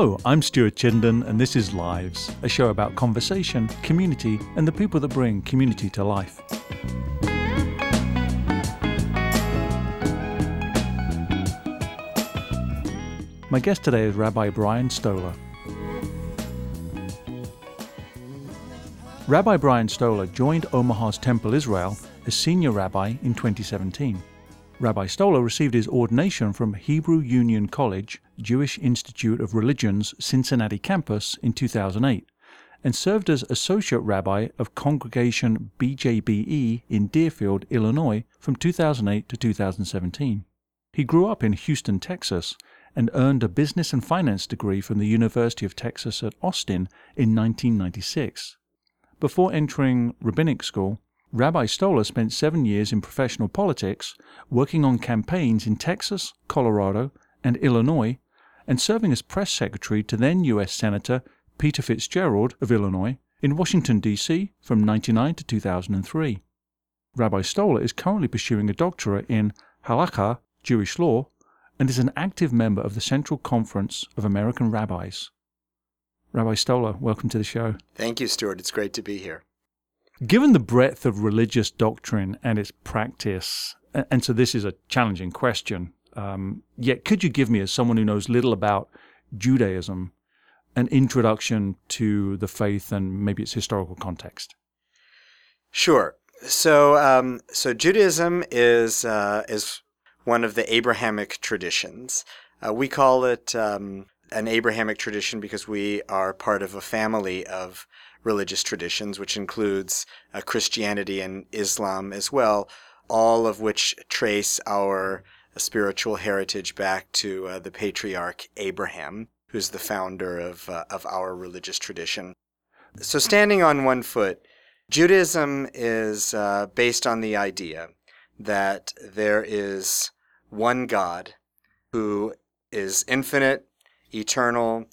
Hello, I'm Stuart Chittenden, and this is Lives, a show about conversation, community, and the people that bring community to life. My guest today is Rabbi Brian Stoller. Rabbi Brian Stoller joined Omaha's Temple Israel as senior rabbi in 2017. Rabbi Stoller received his ordination from Hebrew Union College, Jewish Institute of Religion's Cincinnati campus in 2008 and served as associate rabbi of Congregation BJBE in Deerfield, Illinois from 2008 to 2017. He grew up in Houston, Texas, and earned a business and finance degree from the University of Texas at Austin in 1996. Before entering rabbinic school, Rabbi Stoller spent seven years in professional politics, working on campaigns in Texas, Colorado, and Illinois, and serving as press secretary to then U.S. Senator Peter Fitzgerald of Illinois in Washington, D.C. from 1999 to 2003. Rabbi Stoller is currently pursuing a doctorate in Halakha, Jewish law, and is an active member of the Central Conference of American Rabbis. Rabbi Stoller, welcome to the show. Thank you, Stuart. It's great to be here. Given the breadth of religious doctrine and its practice, and so this is a challenging question, um, yet could you give me, as someone who knows little about Judaism, an introduction to the faith and maybe its historical context? Sure. So, um, so Judaism is uh, is one of the Abrahamic traditions. Uh, we call it um, an Abrahamic tradition because we are part of a family of religious traditions, which includes uh, Christianity and Islam as well, all of which trace our spiritual heritage back to uh, the patriarch Abraham, who's the founder of, uh, of our religious tradition. So, standing on one foot, Judaism is uh, based on the idea that there is one God who is infinite, eternal,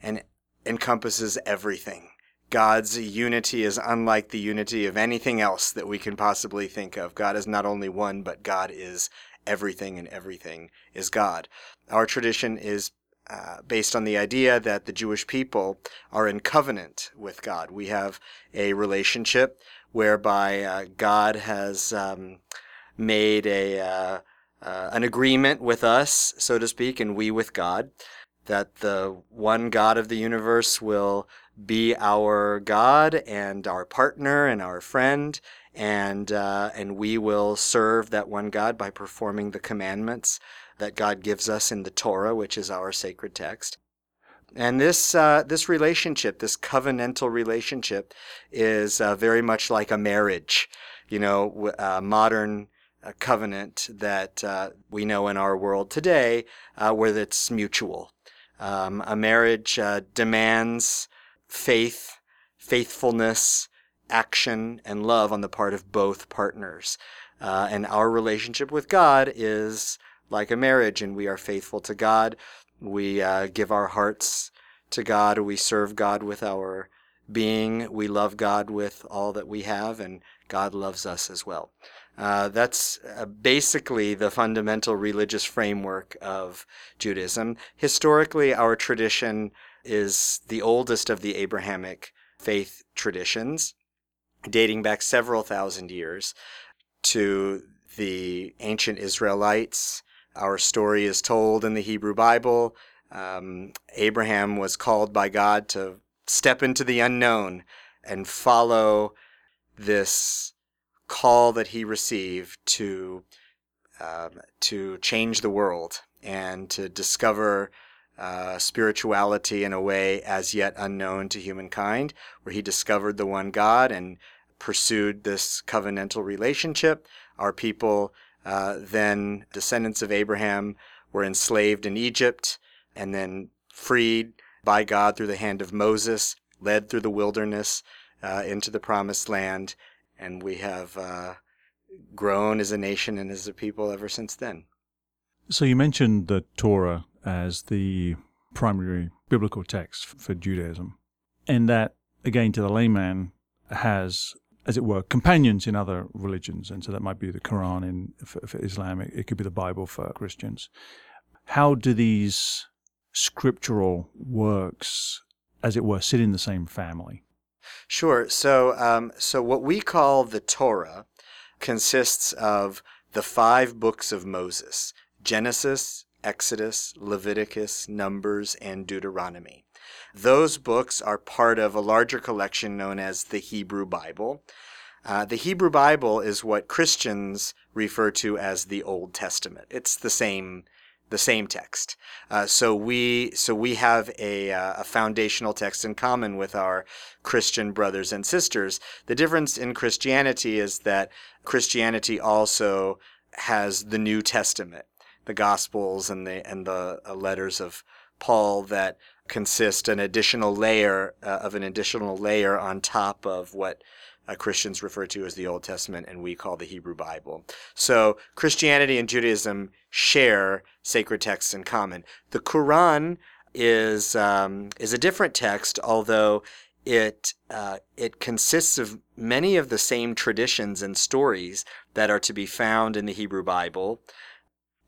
and encompasses everything. God's unity is unlike the unity of anything else that we can possibly think of. God is not only one, but God is everything, and everything is God. Our tradition is uh, based on the idea that the Jewish people are in covenant with God. We have a relationship whereby uh, God has um, made a uh, uh, an agreement with us, so to speak, and we with God, that the one God of the universe will be our God and our partner and our friend, and uh, and we will serve that one God by performing the commandments that God gives us in the Torah, which is our sacred text. And this uh, this relationship, this covenantal relationship, is uh, very much like a marriage. You know, uh, modern a covenant that uh, we know in our world today, uh, where it's mutual. Um, a marriage uh, demands faith, faithfulness, action, and love on the part of both partners. Uh, and our relationship with God is like a marriage, and we are faithful to God. We uh, give our hearts to God. We serve God with our being. We love God with all that we have, and God loves us as well. Uh, that's uh, basically the fundamental religious framework of Judaism. Historically, our tradition is the oldest of the Abrahamic faith traditions, dating back several thousand years to the ancient Israelites. Our story is told in the Hebrew Bible. Um, Abraham was called by God to step into the unknown and follow this call that he received to um, to change the world and to discover uh, spirituality in a way as yet unknown to humankind, where he discovered the one God and pursued this covenantal relationship. Our people, uh, then descendants of Abraham, were enslaved in Egypt and then freed by God through the hand of Moses, led through the wilderness uh, into the promised land, and we have uh, grown as a nation and as a people ever since then. So you mentioned the Torah as the primary biblical text for Judaism, and that again to the layman has, as it were, companions in other religions, and so that might be the Quran in for, for Islam. It, it could be the Bible for Christians. How do these scriptural works, as it were, sit in the same family? Sure. So, um, so what we call the Torah consists of the five books of Moses Genesis, Exodus, Leviticus, Numbers, and Deuteronomy. Those books are part of a larger collection known as the Hebrew Bible. Uh, the Hebrew Bible is what Christians refer to as the Old Testament. It's the same the same text. Uh, so we so we have a, uh, a foundational text in common with our Christian brothers and sisters. The difference in Christianity is that Christianity also has the New Testament, the Gospels and the and the uh, letters of Paul that consist an additional layer uh, of an additional layer on top of what uh, Christians refer to as the Old Testament and we call the Hebrew Bible. So Christianity and Judaism share sacred texts in common. The Quran is um, is a different text, although it uh, it consists of many of the same traditions and stories that are to be found in the Hebrew Bible.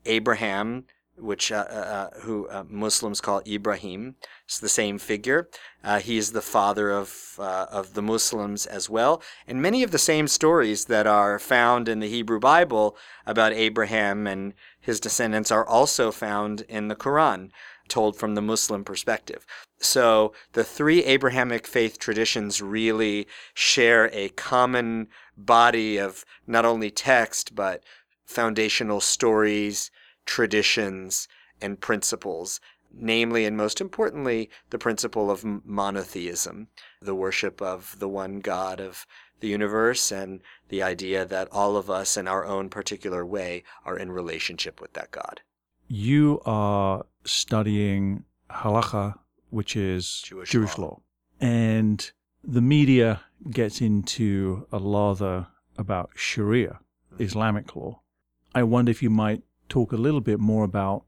Abraham which uh, uh, uh, who uh, Muslims call Ibrahim. It's the same figure. Uh, he is the father of uh, of the Muslims as well, and many of the same stories that are found in the Hebrew Bible about Abraham and his descendants are also found in the Quran, told from the Muslim perspective. So the three Abrahamic faith traditions really share a common body of not only text but foundational stories traditions, and principles, namely and most importantly, the principle of monotheism, the worship of the one God of the universe, and the idea that all of us in our own particular way are in relationship with that God. You are studying halacha, which is Jewish, Jewish law. law. And the media gets into a lather about Sharia, mm-hmm. Islamic law. I wonder if you might talk a little bit more about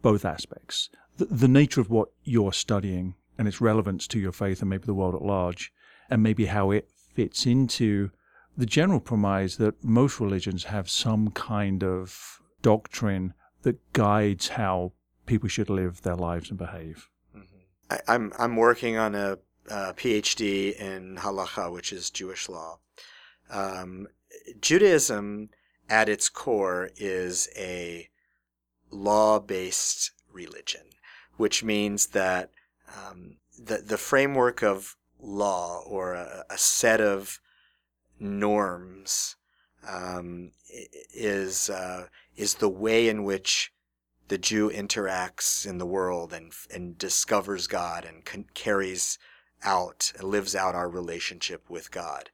both aspects the, the nature of what you're studying and its relevance to your faith and maybe the world at large, and maybe how it fits into the general premise that most religions have some kind of doctrine that guides how people should live their lives and behave. I, I'm I'm working on a, a PhD in halacha, which is Jewish law. Um, Judaism, at its core, is a law-based religion, which means that um, the the framework of law or a, a set of norms um, is uh, is the way in which the Jew interacts in the world and and discovers God and con- carries out lives out our relationship with God.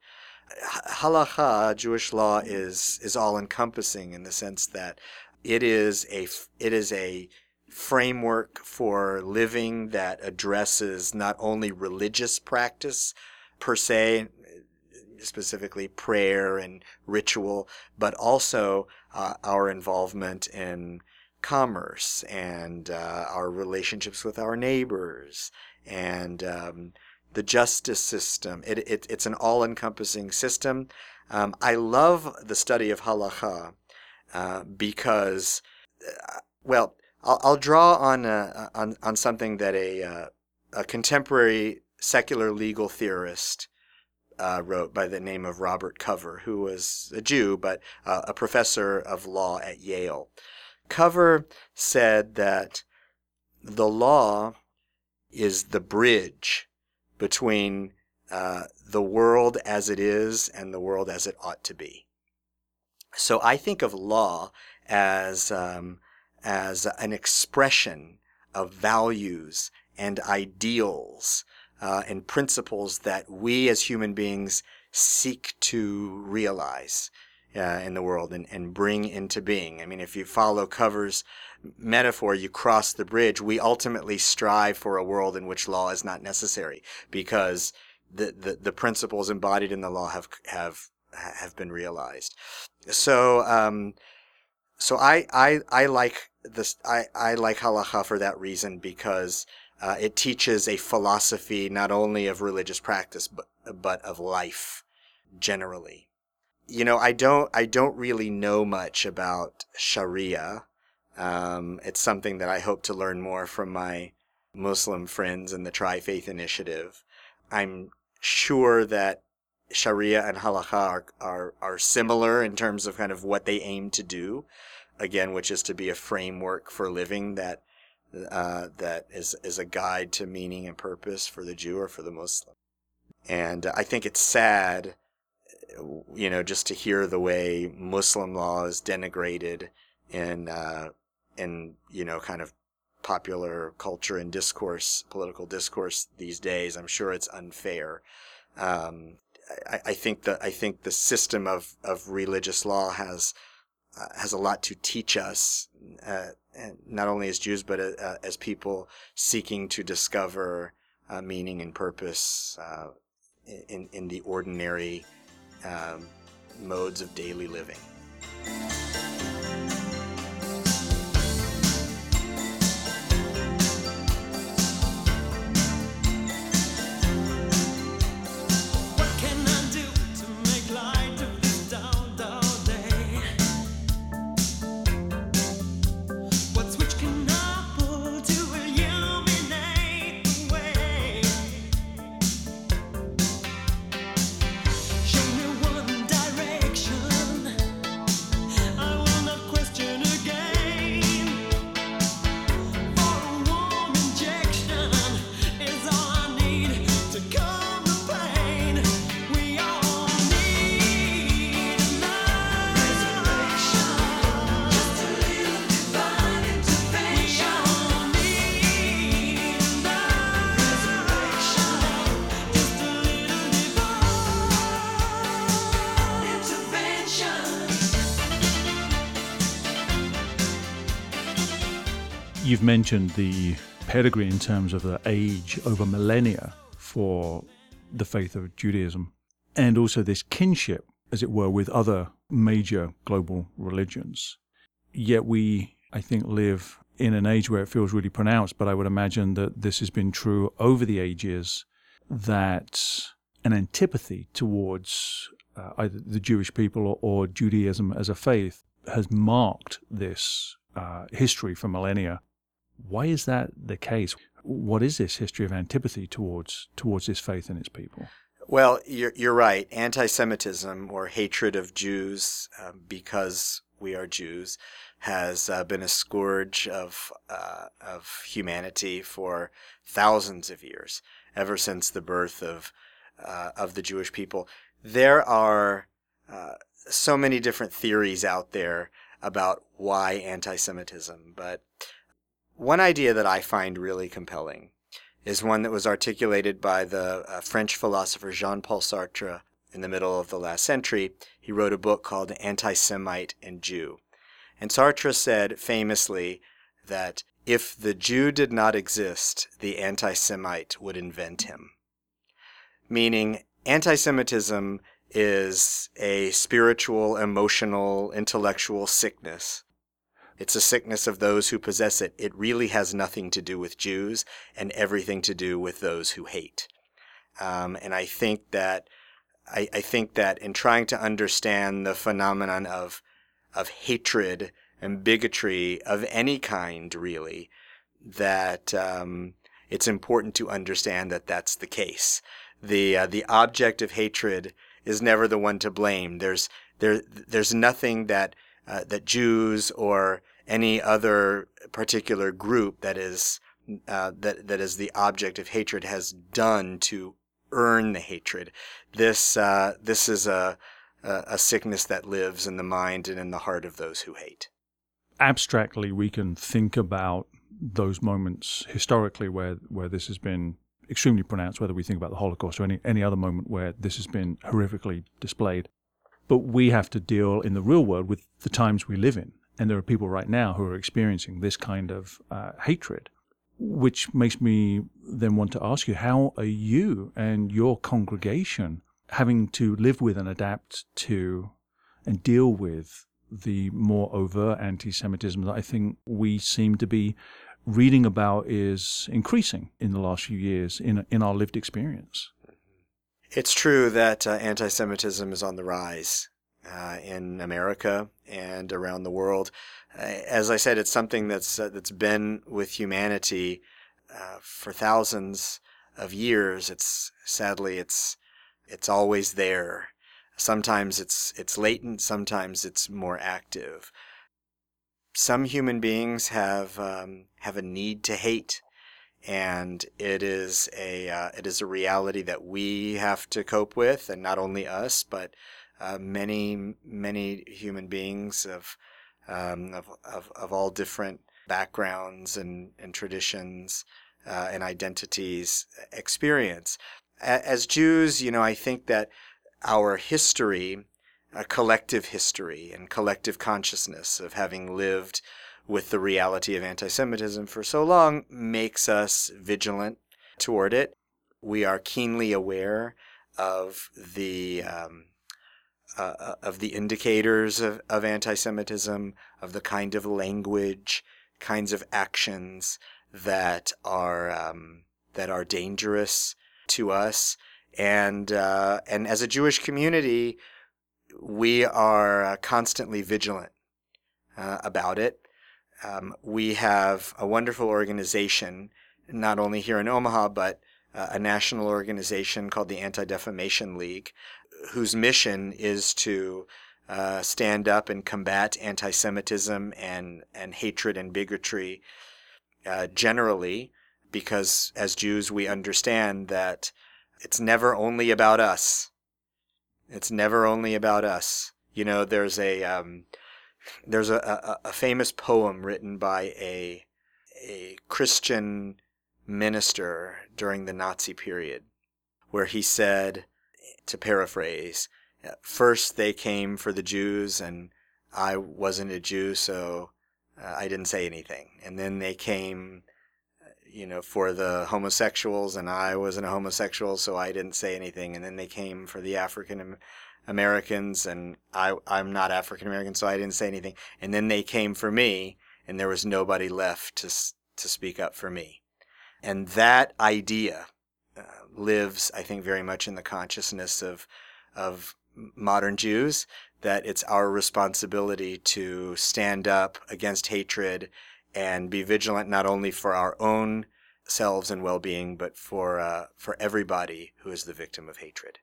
Halacha, Jewish law, is is all encompassing in the sense that it is a it is a framework for living that addresses not only religious practice per se, specifically prayer and ritual, but also uh, our involvement in commerce and uh, our relationships with our neighbors and um, the justice system. It, it, it's an all encompassing system. Um, I love the study of halacha uh, because, uh, well, I'll, I'll draw on, uh, on, on something that a, uh, a contemporary secular legal theorist uh, wrote by the name of Robert Cover, who was a Jew but a professor of law at Yale. Cover said that the law is the bridge between uh, the world as it is and the world as it ought to be. So I think of law as um, as an expression of values and ideals uh, and principles that we as human beings seek to realize uh, in the world and, and bring into being. I mean, if you follow Cover's metaphor, you cross the bridge. We ultimately strive for a world in which law is not necessary because the, the, the principles embodied in the law have have have been realized. So um, so I, I I like this I, I like halacha for that reason because uh, it teaches a philosophy not only of religious practice but but of life generally. You know, I don't I don't really know much about Sharia. Um, it's something that I hope to learn more from my Muslim friends in the Tri Faith Initiative. I'm sure that Sharia and Halakha are, are, are similar in terms of kind of what they aim to do, again, which is to be a framework for living that uh, that is, is a guide to meaning and purpose for the Jew or for the Muslim. And I think it's sad, you know, just to hear the way Muslim law is denigrated in, uh, in, you know, kind of popular culture and discourse, political discourse these days. I'm sure it's unfair. Um, I, I, think that I think the system of, of religious law has uh, has a lot to teach us, uh, not only as Jews but uh, as people seeking to discover uh, meaning and purpose uh, in in the ordinary um, modes of daily living. Mentioned the pedigree in terms of the age over millennia for the faith of Judaism, and also this kinship, as it were, with other major global religions. Yet we, I think, live in an age where it feels really pronounced, but I would imagine that this has been true over the ages that an antipathy towards uh, either the Jewish people or, or, Judaism as a faith has marked this uh, history for millennia. Why is that the case? What is this history of antipathy towards towards this faith and its people? Well, you're you're right. Anti-Semitism or hatred of Jews um, because we are Jews has uh, been a scourge of uh, of humanity for thousands of years, ever since the birth of uh, of the Jewish people. There are uh, so many different theories out there about why anti-Semitism, but one idea that I find really compelling is one that was articulated by the uh, French philosopher Jean Paul Sartre in the middle of the last century. He wrote a book called Anti Semite and Jew. And Sartre said famously that if the Jew did not exist, the anti Semite would invent him. Meaning, anti Semitism is a spiritual, emotional, intellectual sickness it's a sickness of those who possess it. It really has nothing to do with Jews and everything to do with those who hate. Um, and I think that I, I, think that in trying to understand the phenomenon of of hatred and bigotry of any kind, really, that um, it's important to understand that that's the case. the uh, The object of hatred is never the one to blame. There's there there's nothing that uh, that Jews or any other particular group that is uh, that that is the object of hatred has done to earn the hatred. This uh, this is a a sickness that lives in the mind and in the heart of those who hate. Abstractly, we can think about those moments historically where where this has been extremely pronounced, whether we think about the Holocaust or any any other moment where this has been horrifically displayed. But we have to deal in the real world with the times we live in. And there are people right now who are experiencing this kind of uh, hatred, which makes me then want to ask you how are you and your congregation having to live with and adapt to and deal with the more overt anti Semitism that I think we seem to be reading about is increasing in the last few years in, in our lived experience? It's true that uh, anti Semitism is on the rise uh, in America and around the world. Uh, as I said, it's something that's uh, that's been with humanity uh, for thousands of years. It's sadly it's it's always there. Sometimes it's it's latent. Sometimes it's more active. Some human beings have um, have a need to hate, and it is a uh, it is a reality that we have to cope with, and not only us, but uh, many many human beings of, um, of of of all different backgrounds and and traditions uh, and identities experience. As Jews, you know, I think that our history, a collective history and collective consciousness of having lived with the reality of anti Semitism for so long, makes us vigilant toward it. We are keenly aware of the um, uh, uh of the indicators of, of anti-Semitism, of the kind of language, kinds of actions that are um, that are dangerous to us, and uh, and as a Jewish community, we are uh, constantly vigilant uh, about it. Um, we have a wonderful organization, not only here in Omaha, but uh, a national organization called the Anti Defamation League, whose mission is to uh, stand up and combat anti Semitism and, and hatred and bigotry uh, generally, because as Jews, we understand that it's never only about us. It's never only about us. You know, there's a um, there's a, a, a, famous poem written by a a Christian minister during the Nazi period, where he said, to paraphrase, first they came for the Jews, and I wasn't a Jew, so uh, I didn't say anything. And then they came, you know, for the homosexuals, and I wasn't a homosexual, so I didn't say anything. And then they came for the African Americans, and I, I'm not African American, so I didn't say anything. And then they came for me, and there was nobody left to to speak up for me. And that idea uh, lives, I think, very much in the consciousness of of modern Jews that it's our responsibility to stand up against hatred and be vigilant not only for our own selves and well-being, but for uh, for everybody who is the victim of hatred.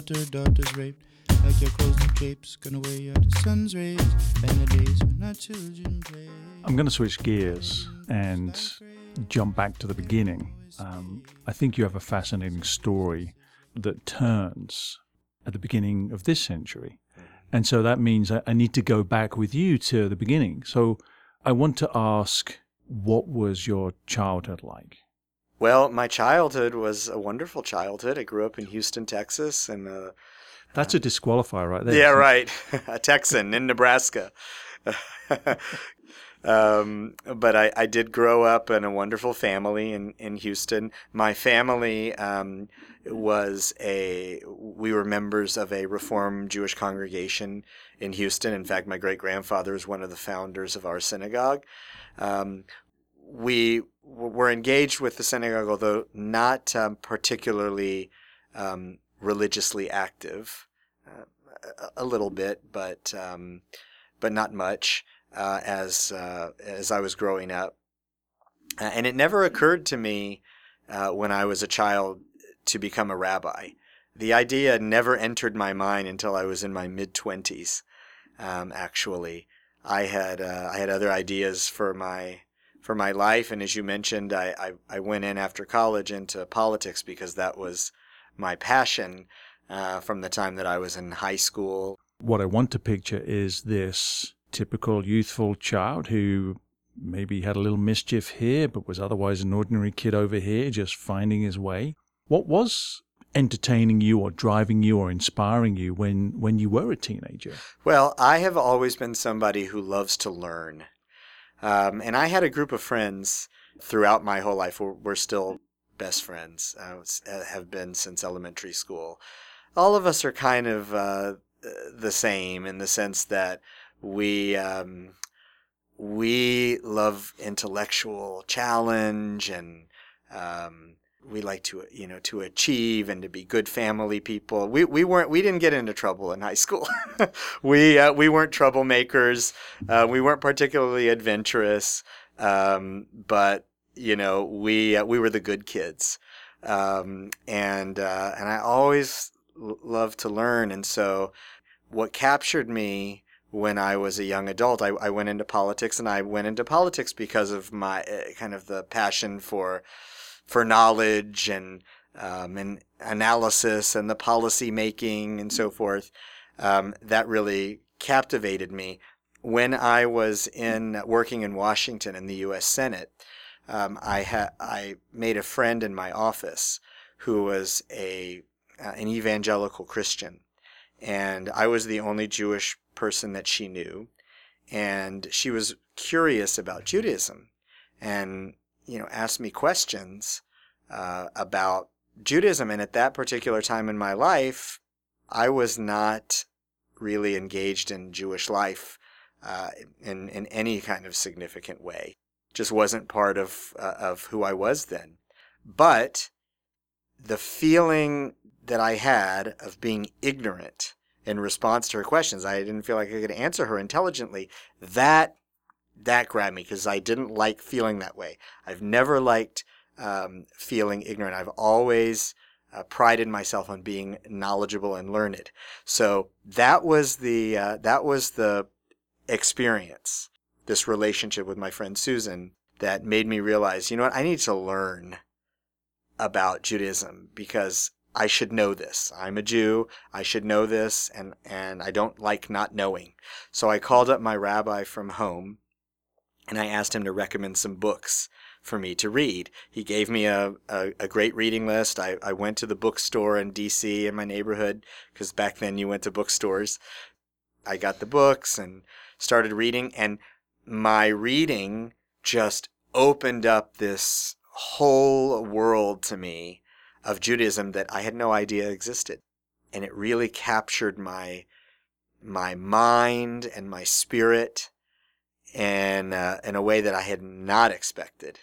Slaughtered, daughters raped. Like your clothes and capes, gonna rays, and the days when our children play. I'm gonna switch gears and jump back to the beginning. Um, I think you have a fascinating story that turns at the beginning of this century. And so that means I need to go back with you to the beginning. So I want to ask what was your childhood like? Well, my childhood was a wonderful childhood. I grew up in Houston, Texas, and uh, that's a disqualifier right there. Yeah, right. a Texan in Nebraska. um, but I, I, did grow up in a wonderful family in, in Houston. My family um, was a, we were members of a Reform Jewish congregation in Houston. In fact, my great grandfather is one of the founders of our synagogue. Um, we were engaged with the synagogue, although not um, particularly um, religiously active, uh, a, a, little bit, but um, but not much uh, as uh, as I was growing up. and it never occurred to me uh, when I was a child to become a rabbi. The idea never entered my mind until I was in my mid twenties. Um, actually, I had uh, I had other ideas for my for my life. And as you mentioned, I, I, I, went in after college into politics because that was my passion uh, from the time that I was in high school. what I want to picture is this typical youthful child who maybe had a little mischief here, but was otherwise an ordinary kid over here, just finding his way. What was entertaining you or driving you or inspiring you when, when you were a teenager? Well, I have always been somebody who loves to learn. Um, and I had a group of friends throughout my whole life. We're, we're still best friends, uh, have been since elementary school. All of us are kind of uh, the same in the sense that we um, we love intellectual challenge and um, we like to you know to achieve and to be good family people. We we weren't we didn't get into trouble in high school. we uh, we weren't troublemakers. Uh, we weren't particularly adventurous. Um, but you know we uh, we were the good kids. Um, and uh, and I always love to learn. And so what captured me when I was a young adult, I, I went into politics, and I went into politics because of my uh, kind of the passion for for knowledge and um, and analysis and the policy making and so forth. Um, that really captivated me. When I was in working in Washington in the U.S. Senate, um, I had I made a friend in my office who was a uh, an evangelical Christian, and I was the only Jewish person that she knew, and she was curious about Judaism, and you know, asked me questions uh, about Judaism. And at that particular time in my life, I was not really engaged in Jewish life uh, in in any kind of significant way. Just wasn't part of uh, of who I was then. But the feeling that I had of being ignorant in response to her questions, I didn't feel like I could answer her intelligently. That that grabbed me because I didn't like feeling that way. I've never liked um, feeling ignorant. I've always uh, prided myself on being knowledgeable and learned. So that was the uh, that was the experience, this relationship with my friend Susan, that made me realize, you know what, I need to learn about Judaism because I should know this. I'm a Jew. I should know this, and and I don't like not knowing. So I called up my rabbi from home, and I asked him to recommend some books for me to read. He gave me a, a, a great reading list. I, I went to the bookstore in DC in my neighborhood because back then you went to bookstores. I got the books and started reading, and my reading just opened up this whole world to me of Judaism that I had no idea existed. And it really captured my my mind and my spirit in, uh, in a way that I had not expected.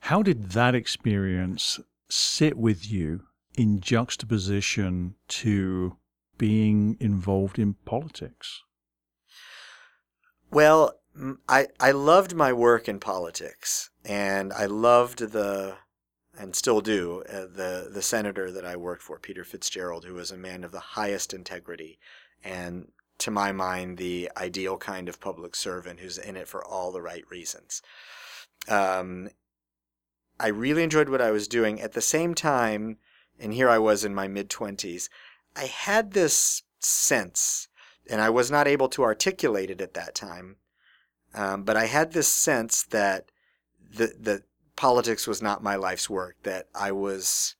How did that experience sit with you in juxtaposition to being involved in politics? Well, I, I loved my work in politics, and I loved the, and still do, uh, the, the senator that I worked for, Peter Fitzgerald, who was a man of the highest integrity and, to my mind, the ideal kind of public servant who's in it for all the right reasons. Um, I really enjoyed what I was doing. At the same time, and here I was in my mid 20s, I had this sense, and I was not able to articulate it at that time, um, but I had this sense that the, the politics was not my life's work, that I was,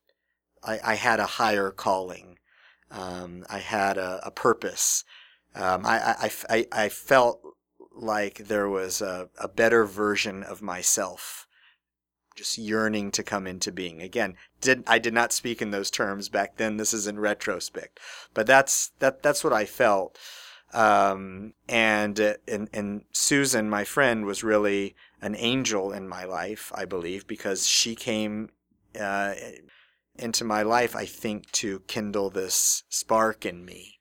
I, I had a higher calling. Um, I had a, a purpose. Um, I, I, I, I, felt like there was a, a better version of myself just yearning to come into being. Again, did I did not speak in those terms back then. This is in retrospect, but that's that that's what I felt. Um, and, and and Susan, my friend, was really an angel in my life, I believe, because she came uh, into my life, I think, to kindle this spark in me.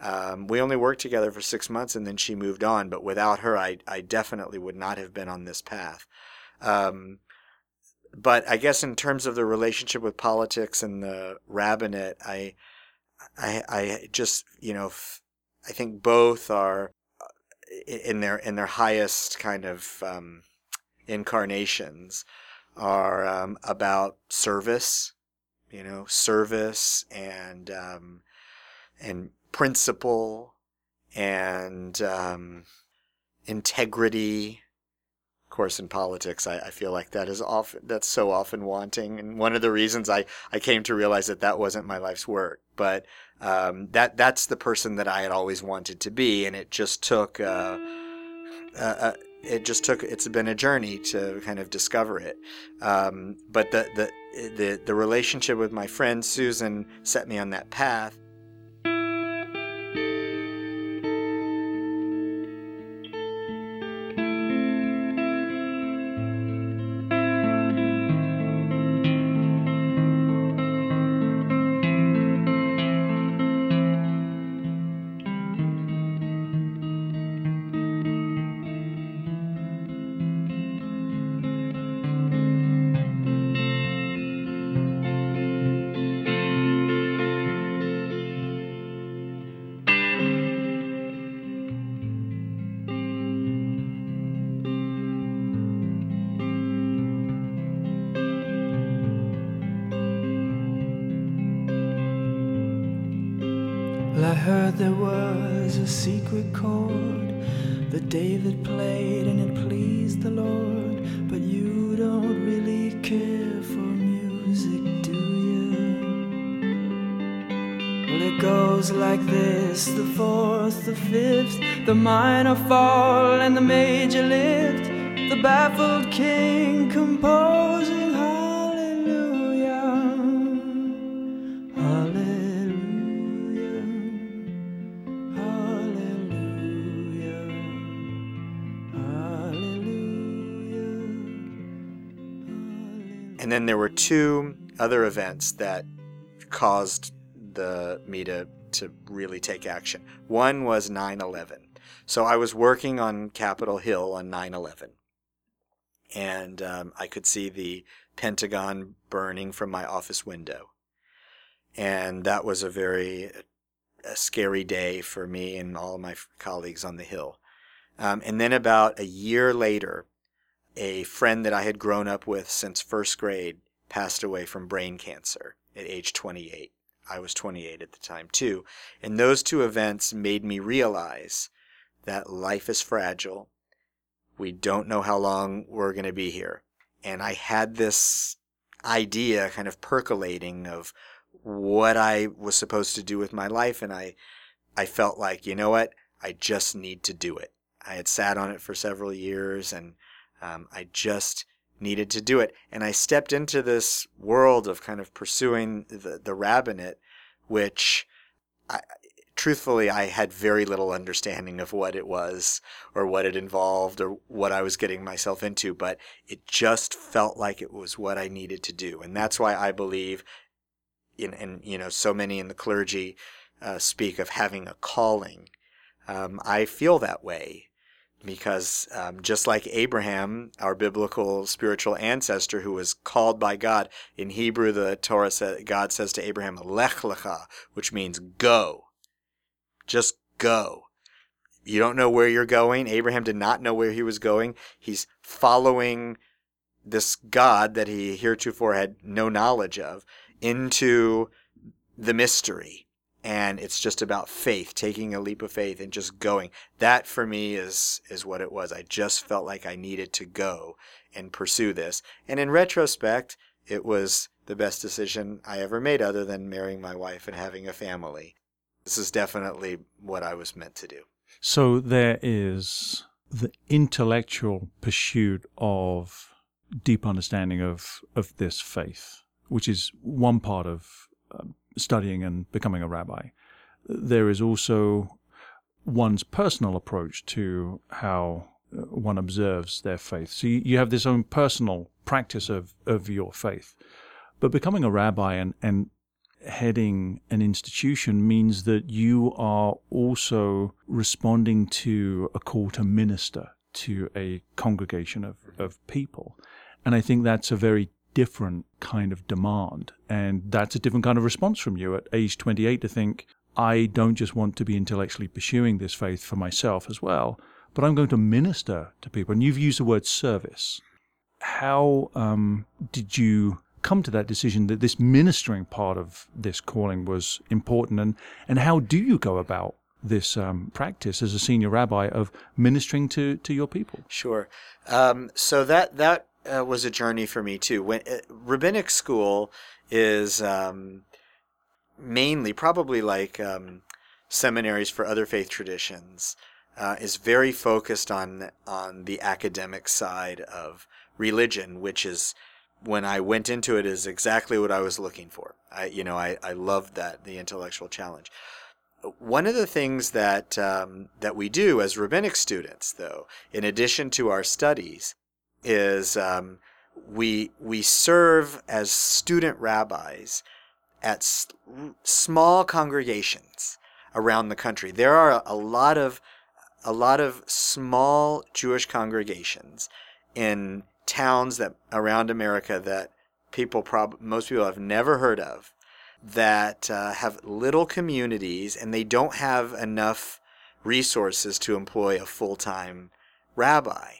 Um, we only worked together for six months, and then she moved on. But without her, I I definitely would not have been on this path. Um, but I guess in terms of the relationship with politics and the rabbinate, I, I, I just you know, I think both are uh, in their in their highest kind of um, incarnations are um, about service, you know, service and um, and principle and um, integrity. Of course, in politics, I, I feel like that is often that's so often wanting, and one of the reasons I, I came to realize that that wasn't my life's work. But um, that that's the person that I had always wanted to be, and it just took. Uh, uh, uh, it just took. It's been a journey to kind of discover it. Um, but the the the the relationship with my friend Susan set me on that path. The minor fall, and the major lift. The baffled king composing hallelujah. Hallelujah. Hallelujah. Hallelujah. And then there were two other events that caused the me to, to really take action. One was 9 11. So I was working on Capitol Hill on 9 11. And um, I could see the Pentagon burning from my office window. And that was a very a scary day for me and all my colleagues on the Hill. Um, and then about a year later, a friend that I had grown up with since first grade passed away from brain cancer at age 28. I was 28 at the time too. And those two events made me realize that life is fragile. We don't know how long we're going to be here. And I had this idea kind of percolating of what I was supposed to do with my life. And I, I felt like, you know what? I just need to do it. I had sat on it for several years and um, I just needed to do it. And I stepped into this world of kind of pursuing the, the rabbinate, which I, truthfully, I had very little understanding of what it was or what it involved or what I was getting myself into, but it just felt like it was what I needed to do. And that's why I believe in, and you know, so many in the clergy uh, speak of having a calling. Um, I feel that way because um, just like Abraham, our biblical spiritual ancestor who was called by God, in Hebrew the Torah says God says to Abraham, "Lech lecha," which means go. Just go. You don't know where you're going. Abraham did not know where he was going. He's following this God that he heretofore had no knowledge of into the mystery and it's just about faith taking a leap of faith and just going. That for me is is what it was. I just felt like i needed to go and pursue this. And in retrospect it was the best decision i ever made other than marrying my wife and having a family. This is definitely what i was meant to do. So there is the intellectual pursuit of deep understanding of, of this faith, which is one part of um, studying and becoming a rabbi. There is also one's personal approach to how uh, one observes their faith. So you, you have this own personal practice of, of your faith. But becoming a rabbi and, and heading an institution means that you are also responding to a call to minister to a congregation of, of people. And I think that's a very different kind of demand. And that's a different kind of response from you at age 28 to think, I don't just want to be intellectually pursuing this faith for myself as well, but I'm going to minister to people. And you've used the word service. How um, did you come to that decision that this ministering part of this calling was important? And, and how do you go about this um, practice as a senior rabbi of ministering to, to your people? Sure. Um, so that that uh, was a journey for me too. When uh, rabbinic school is um, mainly, probably like um, seminaries for other faith traditions, uh, is very focused on on the academic side of religion, which is when I went into it is exactly what I was looking for. I you know I I loved that the intellectual challenge. One of the things that um, that we do as rabbinic students, though, in addition to our studies, is um, we we serve as student rabbis at s- small congregations around the country. There are a lot of a lot of small Jewish congregations in towns that around America that people prob most people have never heard of that uh, have little communities and they don't have enough resources to employ a full-time rabbi.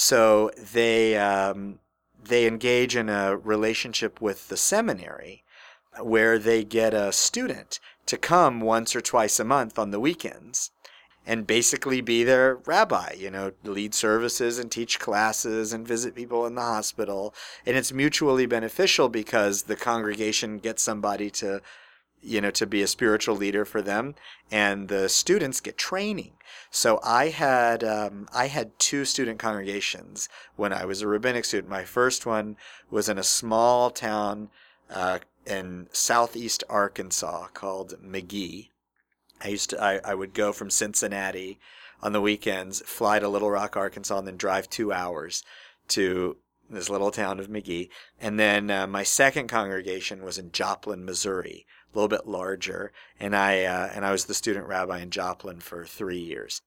So they um, they engage in a relationship with the seminary where they get a student to come once or twice a month on the weekends and basically be their rabbi, you know, lead services and teach classes and visit people in the hospital. And it's mutually beneficial because the congregation gets somebody to, you know, to be a spiritual leader for them, and the students get training. So I had um, I had two student congregations when I was a rabbinic student. My first one was in a small town uh, in southeast Arkansas called McGehee. I used to I, I would go from Cincinnati on the weekends, fly to Little Rock, Arkansas, and then drive two hours to this little town of McGehee. And then uh, my second congregation was in Joplin, Missouri, a little bit larger, and I uh, and I was the student rabbi in Joplin for three years.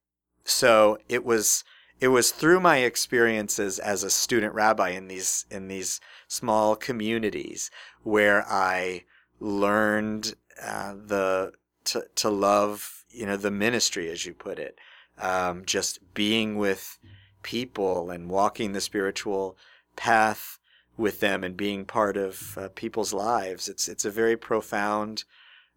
So it was it was through my experiences as a student rabbi in these in these small communities where I learned uh, the to to love you know the ministry as you put it um, just being with people and walking the spiritual path with them and being part of uh, people's lives it's it's a very profound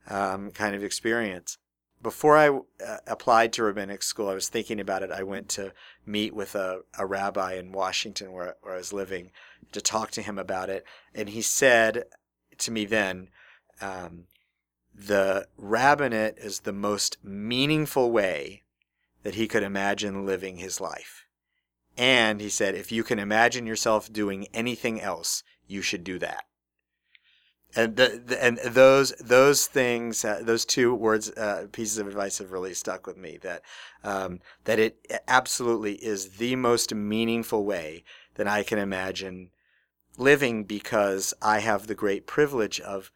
um, kind of experience before I uh, applied to rabbinic school, I was thinking about it. I went to meet with a, a rabbi in Washington where, where I was living to talk to him about it. And he said to me then, um, the rabbinate is the most meaningful way that he could imagine living his life. And he said, if you can imagine yourself doing anything else, you should do that. And the, the and those those things, uh, those two words, uh, pieces of advice have really stuck with me. That um, that it absolutely is the most meaningful way that I can imagine living, because I have the great privilege of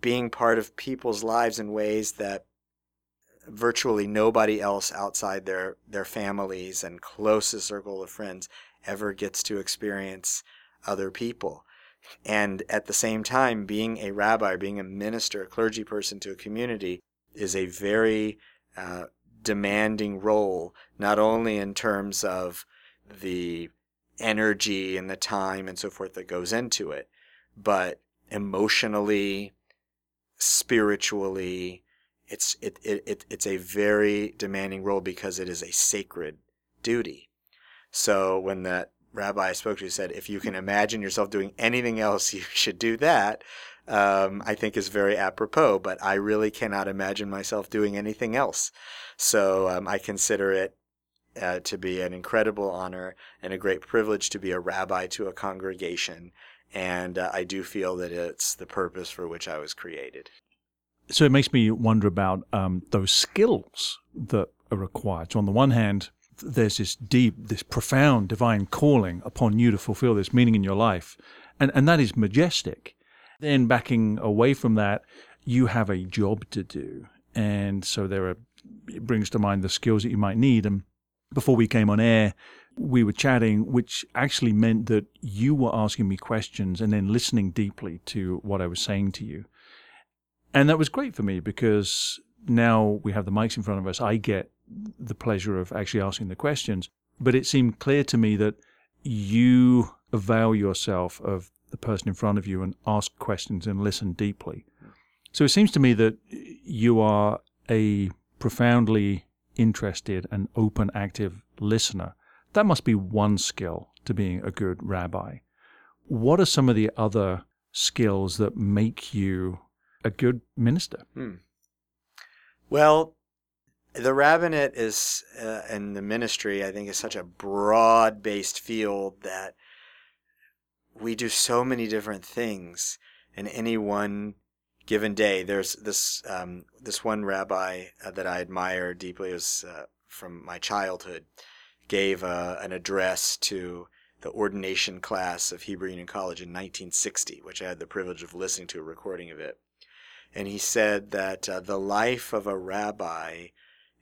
being part of people's lives in ways that virtually nobody else outside their their families and closest circle of friends ever gets to experience other people and at the same time being a rabbi being a minister a clergy person to a community is a very uh, demanding role not only in terms of the energy and the time and so forth that goes into it but emotionally spiritually. It's it, it, it it's a very demanding role because it is a sacred duty. So when that rabbi I spoke to said, if you can imagine yourself doing anything else, you should do that. Um, I think is very apropos, but I really cannot imagine myself doing anything else. So um, I consider it uh, to be an incredible honor and a great privilege to be a rabbi to a congregation and uh, I do feel that it's the purpose for which I was created. So it makes me wonder about um, those skills that are required. So on the one hand, there's this deep, this profound divine calling upon you to fulfill this meaning in your life, and and that is majestic. Then backing away from that, you have a job to do, and so there are. It brings to mind the skills that you might need. And before we came on air, we were chatting, which actually meant that you were asking me questions and then listening deeply to what I was saying to you. And that was great for me because now we have the mics in front of us. I get the pleasure of actually asking the questions. But it seemed clear to me that you avail yourself of the person in front of you and ask questions and listen deeply. So it seems to me that you are a profoundly interested and open, active listener. That must be one skill to being a good rabbi. What are some of the other skills that make you a good minister? Hmm. Well, the rabbinate is, uh, and the ministry, I think, is such a broad based field that we do so many different things in any one given day. There's this um, this one rabbi uh, that I admire deeply. Was uh, from my childhood. Gave uh, an address to the ordination class of Hebrew Union College in 1960, which I had the privilege of listening to a recording of it. And he said that uh, the life of a rabbi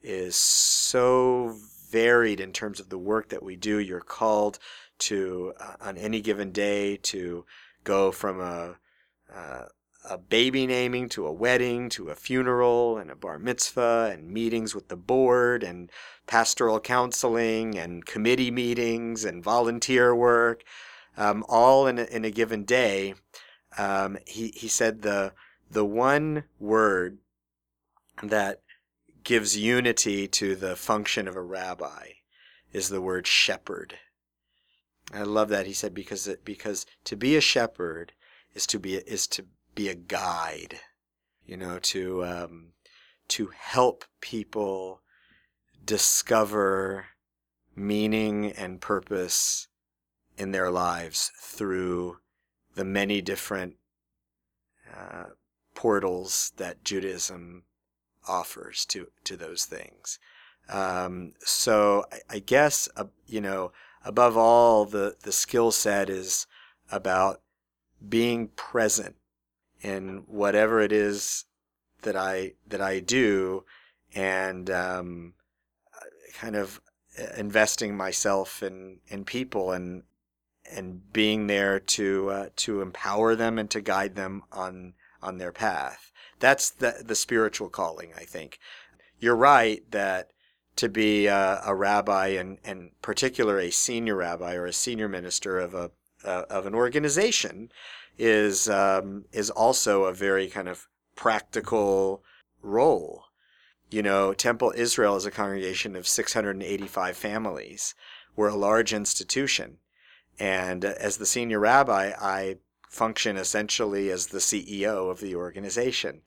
is so varied in terms of the work that we do. You're called to, uh, on any given day, to go from a, uh, a baby naming to a wedding to a funeral and a bar mitzvah and meetings with the board and pastoral counseling and committee meetings and volunteer work, um, all in a, in a given day. Um, he, he said the, the one word that gives unity to the function of a rabbi is the word shepherd. I love that he said because it, because to be a shepherd is to be is to be a guide, you know, to um, to help people discover meaning and purpose in their lives through the many different uh, portals that Judaism offers to to those things. Um, so I, I guess uh, you know above all the the skill set is about being present in whatever it is that I that I do, and um, kind of investing myself in in people and and being there to uh, to empower them and to guide them on on their path. That's the the spiritual calling, I think. You're right that to be a, a rabbi and and particular a senior rabbi or a senior minister of a uh, of an organization is um, is also a very kind of practical role. You know, Temple Israel is a congregation of 685 families. We're a large institution. And as the senior rabbi, I function essentially as the CEO of the organization,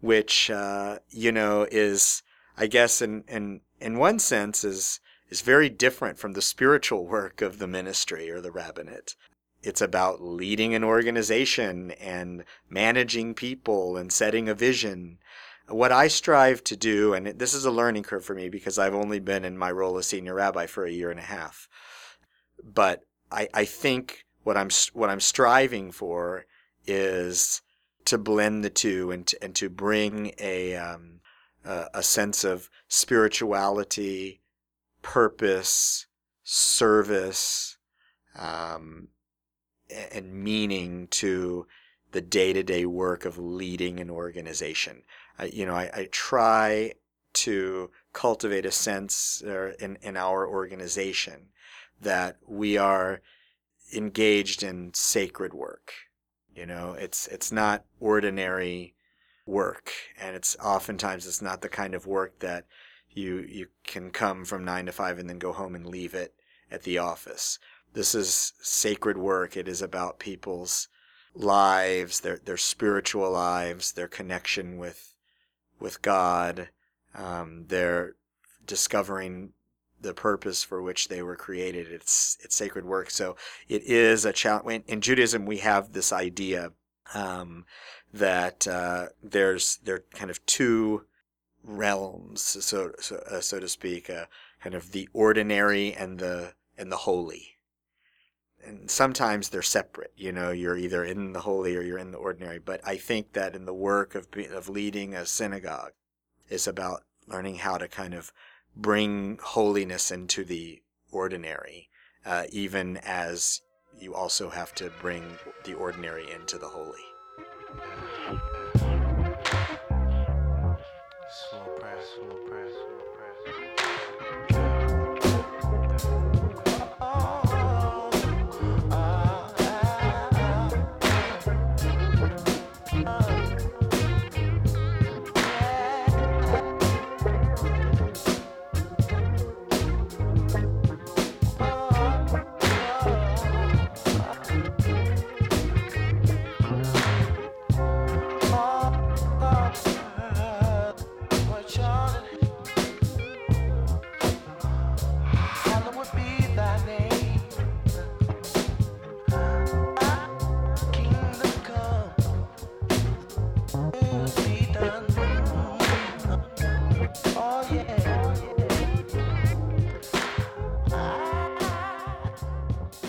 which, uh, you know, is, I guess, in, in, in one sense, is, is very different from the spiritual work of the ministry or the rabbinate. It's about leading an organization and managing people and setting a vision. What I strive to do, and this is a learning curve for me because I've only been in my role as senior rabbi for a year and a half, but I, I think what I'm what I'm striving for is to blend the two and to, and to bring a um, a, a sense of spirituality, purpose, service, um, and meaning to the day-to-day work of leading an organization. I, you know, I, I try to cultivate a sense uh, in, in our organization that we are engaged in sacred work. You know, it's it's not ordinary work, and it's oftentimes it's not the kind of work that you you can come from nine to five and then go home and leave it at the office. This is sacred work. It is about people's lives, their their spiritual lives, their connection with with God, um, their discovering the purpose for which they were created. It's it's sacred work. So it is a challenge. In Judaism, we have this idea um, that uh, there's there are kind of two realms, so so, uh, so to speak, uh, kind of the ordinary and the and the holy. And sometimes they're separate. You know, you're either in the holy or you're in the ordinary. But I think that in the work of of leading a synagogue, is about learning how to kind of bring holiness into the ordinary, uh, even as you also have to bring the ordinary into the holy. Slow prayer, slow prayer.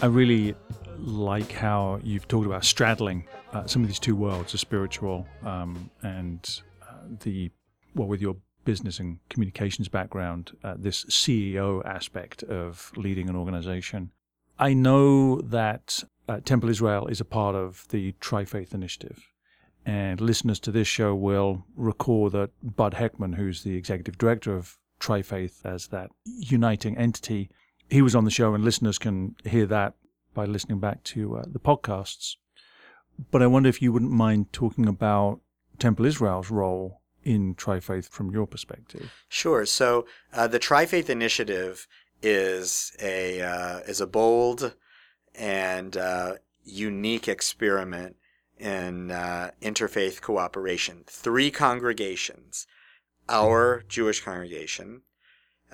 I really like how you've talked about straddling uh, some of these two worlds, the spiritual um, and uh, the, well, with your business and communications background, uh, this CEO aspect of leading an organization. I know that uh, Temple Israel is a part of the Tri Faith Initiative. And listeners to this show will recall that Bud Heckman, who's the executive director of Tri Faith as that uniting entity, he was on the show, and listeners can hear that by listening back to uh, the podcasts. But I wonder if you wouldn't mind talking about Temple Israel's role in Tri Faith from your perspective. Sure. So uh, the Tri Faith Initiative is a uh, is a bold and uh, unique experiment in uh, interfaith cooperation. Three congregations: our Jewish congregation,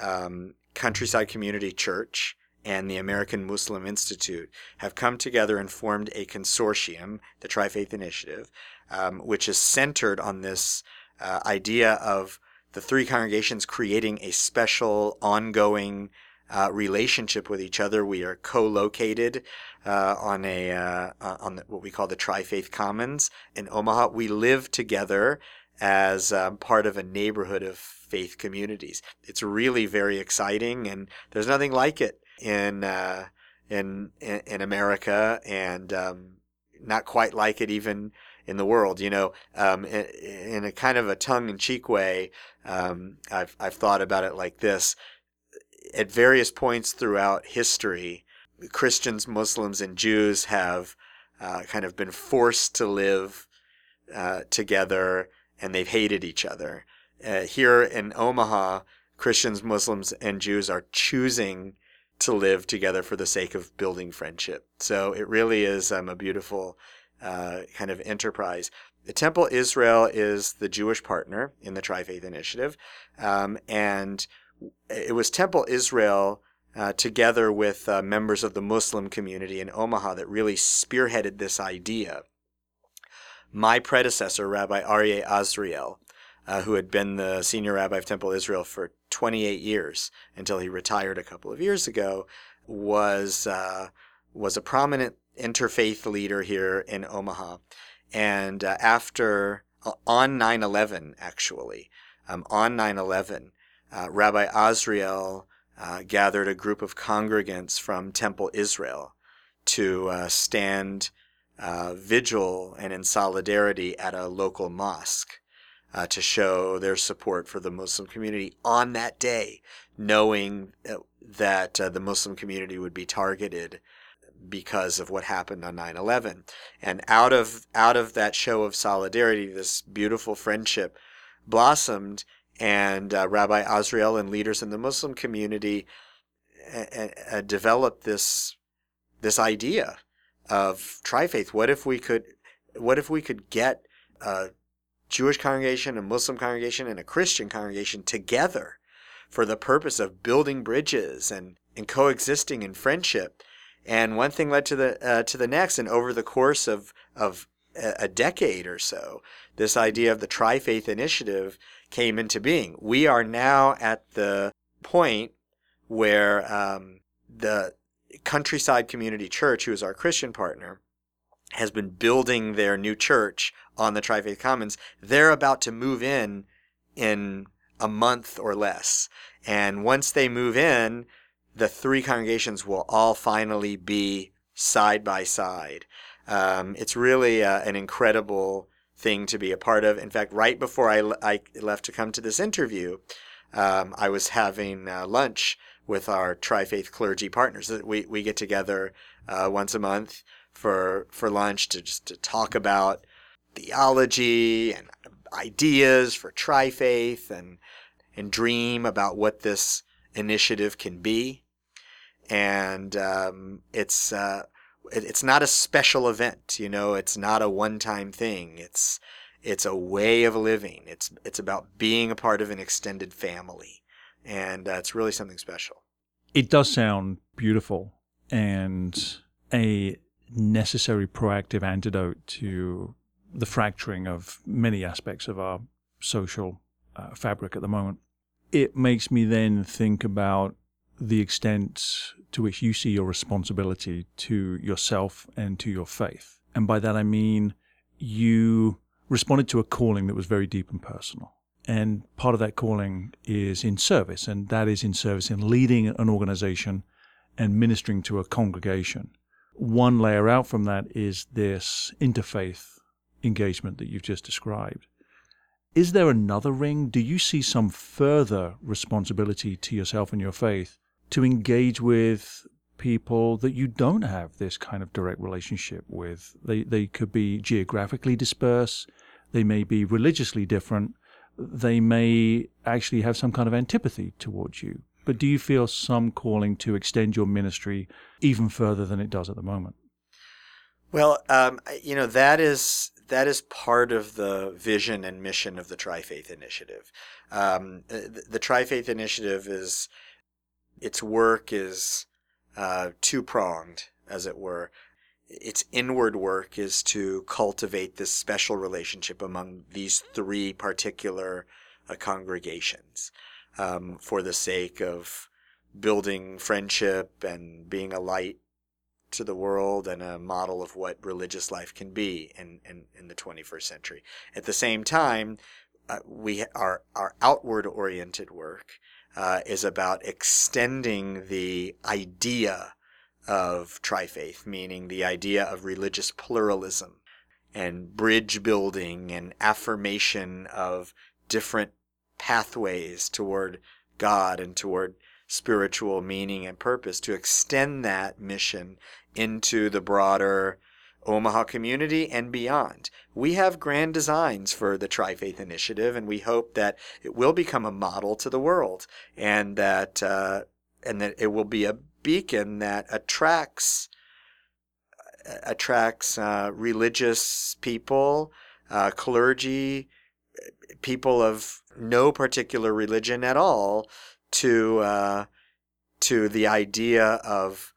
um, Countryside Community Church, and the American Muslim Institute have come together and formed a consortium, the Tri Faith Initiative, um, which is centered on this uh, idea of the three congregations creating a special, ongoing uh, relationship with each other. We are co-located uh, on a uh, on the, what we call the Tri Faith Commons in Omaha. We live together as um, part of a neighborhood of faith communities. It's really very exciting, and there's nothing like it in uh, in, in America, and um, not quite like it even in the world. You know, um, in, a kind of a tongue-in-cheek way, um, I've I've thought about it like this: at various points throughout history, Christians, Muslims, and Jews have uh, kind of been forced to live uh, together, and they've hated each other. Uh, here in Omaha, Christians, Muslims, and Jews are choosing to live together for the sake of building friendship. So it really is um, a beautiful uh, kind of enterprise. The Temple Israel is the Jewish partner in the Tri Faith Initiative, um, and it was Temple Israel. Uh, together with uh, members of the Muslim community in Omaha, that really spearheaded this idea. My predecessor, Rabbi Aryeh Azriel, uh, who had been the senior rabbi of Temple Israel for 28 years until he retired a couple of years ago, was uh, was a prominent interfaith leader here in Omaha. And uh, after, uh, on 9 11, actually, um, on 9 11, uh, Rabbi Azriel uh, gathered a group of congregants from Temple Israel to uh, stand uh, vigil and in solidarity at a local mosque. Uh, to show their support for the Muslim community on that day, knowing that uh, the Muslim community would be targeted because of what happened on 9/11. And out of out of that show of solidarity, this beautiful friendship blossomed, and uh, Rabbi Azriel and leaders in the Muslim community uh, uh, developed this this idea of trifaith. What if we could what if we could get a Jewish congregation, a Muslim congregation, and a Christian congregation together for the purpose of building bridges and, and coexisting in friendship? and one thing led to the uh, to the next, and over the course of of a decade or so, this idea of the Tri Faith Initiative came into being. We are now at the point where um, the Countryside Community Church, who is our Christian partner, has been building their new church on the Tri Faith Commons. They're about to move in in a month or less. And once they move in, the three congregations will all finally be side by side. Um, it's really uh, an incredible thing to be a part of. In fact, right before I, I left to come to this interview, um, I was having uh, lunch with our Tri Faith clergy partners. We, we get together uh, once a month for, for lunch to just to talk about theology and ideas for Tri Faith and, and dream about what this initiative can be and um, it's uh, it, it's not a special event. You know, it's not a one-time thing. It's it's a way of living. It's it's about being a part of an extended family, and uh, it's really something special. It does sound beautiful and a necessary proactive antidote to the fracturing of many aspects of our social uh, fabric at the moment. It makes me then think about the extent to which you see your responsibility to yourself and to your faith. And by that I mean you responded to a calling that was very deep and personal. And part of that calling is in service, and that is in service in leading an organization and ministering to a congregation. One layer out from that is this interfaith engagement that you've just described. Is there another ring? Do you see some further responsibility to yourself and your faith to engage with people that you don't have this kind of direct relationship with? They, they could be geographically dispersed, they may be religiously different, they may actually have some kind of antipathy towards you. But do you feel some calling to extend your ministry even further than it does at the moment? Well, um, you know that is that is part of the vision and mission of the Tri-Faith Initiative. Um, the, Tri-Faith Initiative is its work is uh, two pronged, as it were. Its inward work is to cultivate this special relationship among these three particular uh, congregations um, for the sake of building friendship and being a light to the world and a model of what religious life can be in, in, in the 21st century. At the same time, uh, we our our outward oriented work uh, is about extending the idea of trifaith, meaning the idea of religious pluralism and bridge building and affirmation of different pathways toward God and toward spiritual meaning and purpose to extend that mission into the broader Omaha community and beyond. We have grand designs for the Tri Faith Initiative, and we hope that it will become a model to the world, and that uh, and that it will be a beacon that attracts attracts uh, religious people, uh, clergy, people of no particular religion at all to uh, to the idea of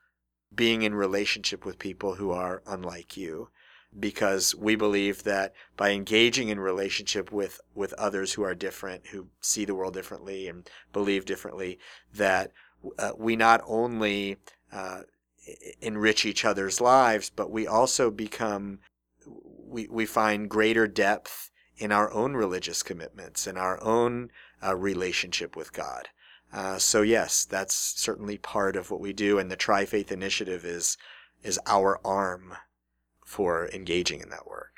being in relationship with people who are unlike you. Because we believe that by engaging in relationship with with others who are different who see the world differently and believe differently that uh, we not only uh, enrich each other's lives but we also become we, we find greater depth in our own religious commitments and our own uh, relationship with God uh, so yes, that's certainly part of what we do, and the Tri Faith Initiative is is our arm for engaging in that work.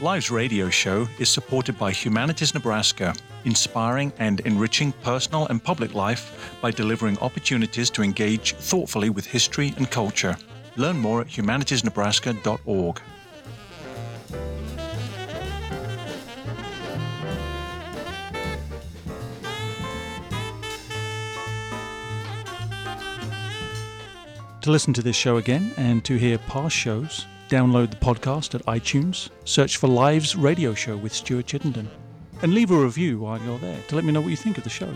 Lives radio show is supported by Humanities Nebraska, inspiring and enriching personal and public life by delivering opportunities to engage thoughtfully with history and culture. Learn more at humanitiesnebraska.org. To listen to this show again and to hear past shows, Download the podcast at iTunes, search for Lives Radio Show with Stuart Chittenden, and leave a review while you're there to let me know what you think of the show.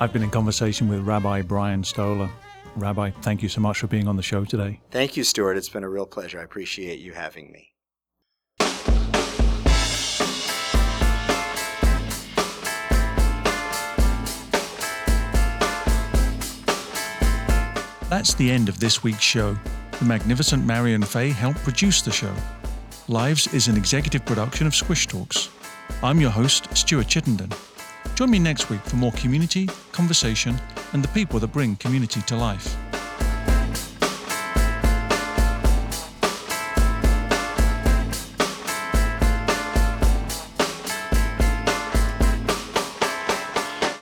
I've been in conversation with Rabbi Brian Stoller. Rabbi, thank you so much for being on the show today. Thank you, Stuart. It's been a real pleasure. I appreciate you having me. That's the end of this week's show. The magnificent Marion Fay helped produce the show. Lives is an executive production of Squish Talks. I'm your host, Stuart Chittenden. Join me next week for more community, conversation, and the people that bring community to life.